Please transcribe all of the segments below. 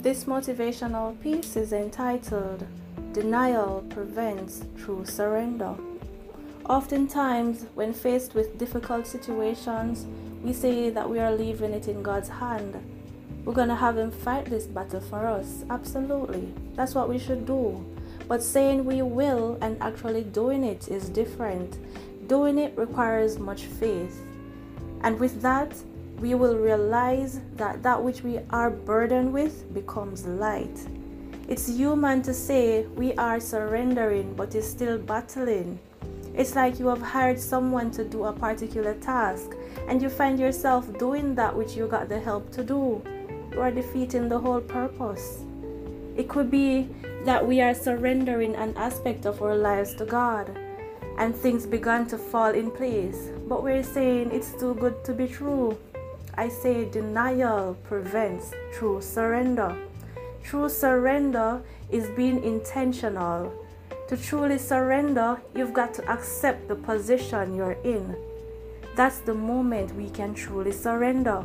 This motivational piece is entitled Denial Prevents True Surrender. Oftentimes, when faced with difficult situations, we say that we are leaving it in God's hand. We're going to have Him fight this battle for us. Absolutely. That's what we should do. But saying we will and actually doing it is different. Doing it requires much faith. And with that, we will realize that that which we are burdened with becomes light. It's human to say we are surrendering but is still battling. It's like you have hired someone to do a particular task and you find yourself doing that which you got the help to do. You are defeating the whole purpose. It could be that we are surrendering an aspect of our lives to God and things began to fall in place, but we're saying it's too good to be true. I say denial prevents true surrender. True surrender is being intentional. To truly surrender, you've got to accept the position you're in. That's the moment we can truly surrender.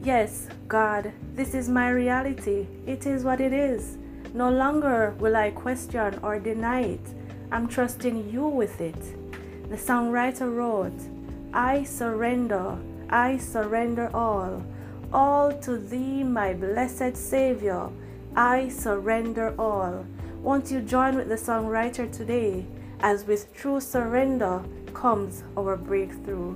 Yes, God, this is my reality. It is what it is. No longer will I question or deny it. I'm trusting you with it. The songwriter wrote, I surrender, I surrender all. All to thee, my blessed Savior. I surrender all. Won't you join with the songwriter today as with true surrender comes our breakthrough?